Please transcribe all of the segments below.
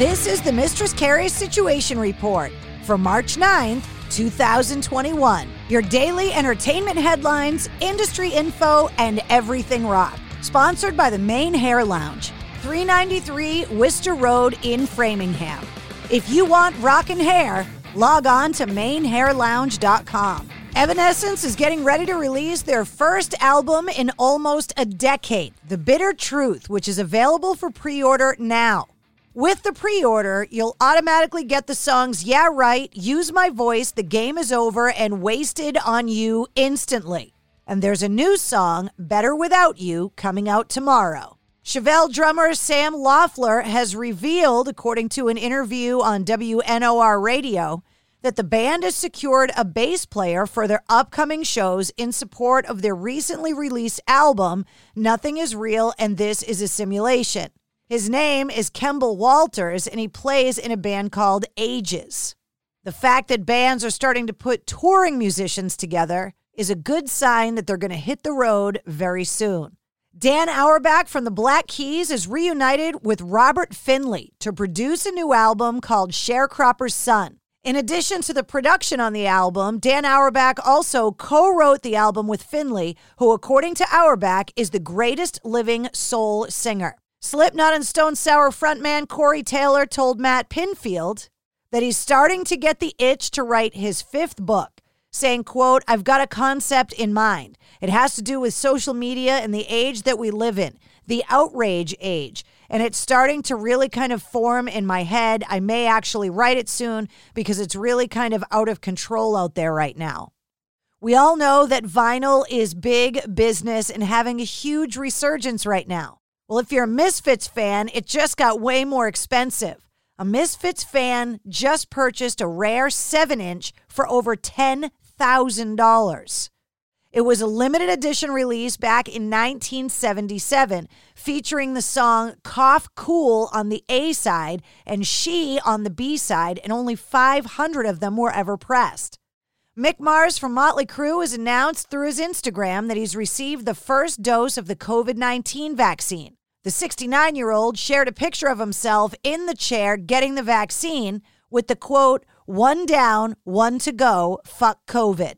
This is the Mistress Carrie Situation Report for March 9th, 2021. Your daily entertainment headlines, industry info, and everything rock. Sponsored by the Mane Hair Lounge, 393 Worcester Road in Framingham. If you want rockin' hair, log on to manehairlounge.com. Evanescence is getting ready to release their first album in almost a decade, The Bitter Truth, which is available for pre order now. With the pre order, you'll automatically get the songs Yeah Right, Use My Voice, The Game Is Over, and Wasted on You instantly. And there's a new song, Better Without You, coming out tomorrow. Chevelle drummer Sam Loeffler has revealed, according to an interview on WNOR radio, that the band has secured a bass player for their upcoming shows in support of their recently released album, Nothing is Real and This is a Simulation. His name is Kemble Walters, and he plays in a band called Ages. The fact that bands are starting to put touring musicians together is a good sign that they're going to hit the road very soon. Dan Auerbach from the Black Keys is reunited with Robert Finley to produce a new album called Sharecropper's Son. In addition to the production on the album, Dan Auerbach also co wrote the album with Finley, who, according to Auerbach, is the greatest living soul singer. Slipknot and Stone Sour frontman Corey Taylor told Matt Pinfield that he's starting to get the itch to write his fifth book, saying, quote, I've got a concept in mind. It has to do with social media and the age that we live in, the outrage age. And it's starting to really kind of form in my head. I may actually write it soon because it's really kind of out of control out there right now. We all know that vinyl is big business and having a huge resurgence right now. Well, if you're a Misfits fan, it just got way more expensive. A Misfits fan just purchased a rare 7 inch for over $10,000. It was a limited edition release back in 1977, featuring the song Cough Cool on the A side and She on the B side, and only 500 of them were ever pressed. Mick Mars from Motley Crue has announced through his Instagram that he's received the first dose of the COVID 19 vaccine. The 69 year old shared a picture of himself in the chair getting the vaccine with the quote, one down, one to go, fuck COVID.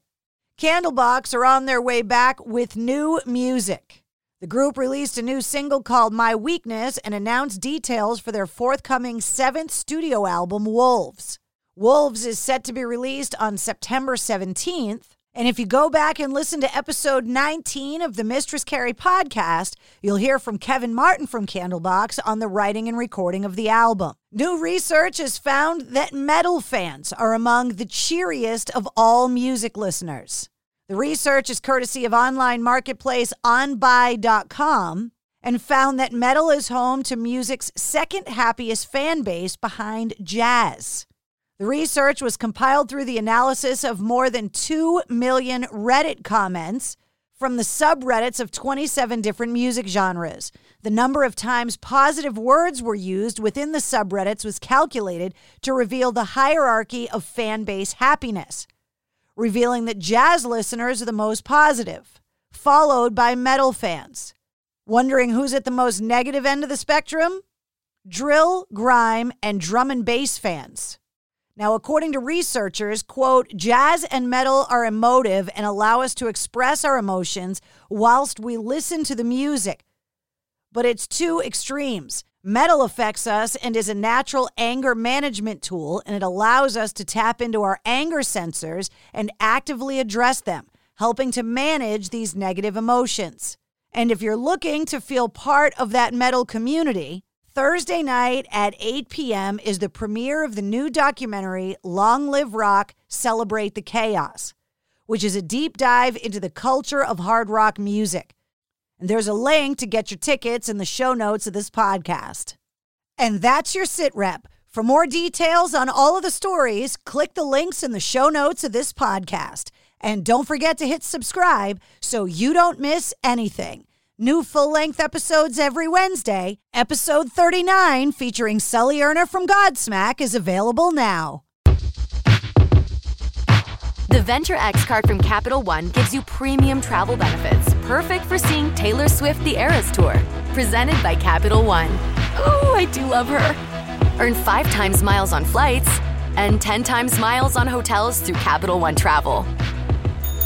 Candlebox are on their way back with new music. The group released a new single called My Weakness and announced details for their forthcoming seventh studio album, Wolves. Wolves is set to be released on September 17th. And if you go back and listen to episode 19 of the Mistress Carrie podcast, you'll hear from Kevin Martin from Candlebox on the writing and recording of the album. New research has found that metal fans are among the cheeriest of all music listeners. The research is courtesy of online marketplace onbuy.com and found that metal is home to music's second happiest fan base behind jazz. The research was compiled through the analysis of more than 2 million Reddit comments from the subreddits of 27 different music genres. The number of times positive words were used within the subreddits was calculated to reveal the hierarchy of fan base happiness, revealing that jazz listeners are the most positive, followed by metal fans. Wondering who's at the most negative end of the spectrum? Drill, grime, and drum and bass fans. Now, according to researchers, quote, jazz and metal are emotive and allow us to express our emotions whilst we listen to the music. But it's two extremes. Metal affects us and is a natural anger management tool, and it allows us to tap into our anger sensors and actively address them, helping to manage these negative emotions. And if you're looking to feel part of that metal community, Thursday night at 8 p.m. is the premiere of the new documentary Long Live Rock Celebrate the Chaos, which is a deep dive into the culture of hard rock music. And there's a link to get your tickets in the show notes of this podcast. And that's your sit rep. For more details on all of the stories, click the links in the show notes of this podcast. And don't forget to hit subscribe so you don't miss anything. New full length episodes every Wednesday. Episode 39, featuring Sully Erna from Godsmack, is available now. The Venture X card from Capital One gives you premium travel benefits, perfect for seeing Taylor Swift the Eras Tour. Presented by Capital One. Oh, I do love her. Earn five times miles on flights and 10 times miles on hotels through Capital One Travel.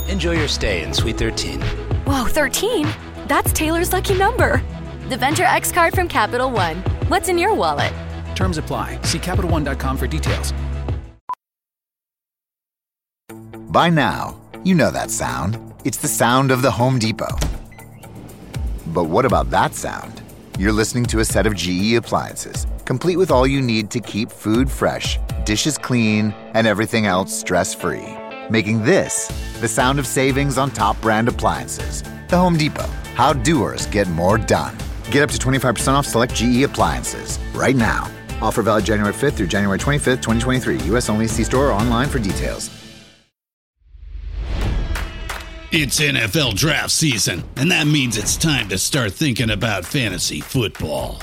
Enjoy your stay in Suite 13. Whoa, 13? That's Taylor's lucky number. The Venture X card from Capital One. What's in your wallet? Terms apply. See CapitalOne.com for details. By now, you know that sound. It's the sound of the Home Depot. But what about that sound? You're listening to a set of GE appliances, complete with all you need to keep food fresh, dishes clean, and everything else stress free. Making this the sound of savings on top brand appliances. The Home Depot. How doers get more done. Get up to 25% off select GE appliances right now. Offer valid January 5th through January 25th, 2023. U.S. only. See store or online for details. It's NFL draft season, and that means it's time to start thinking about fantasy football.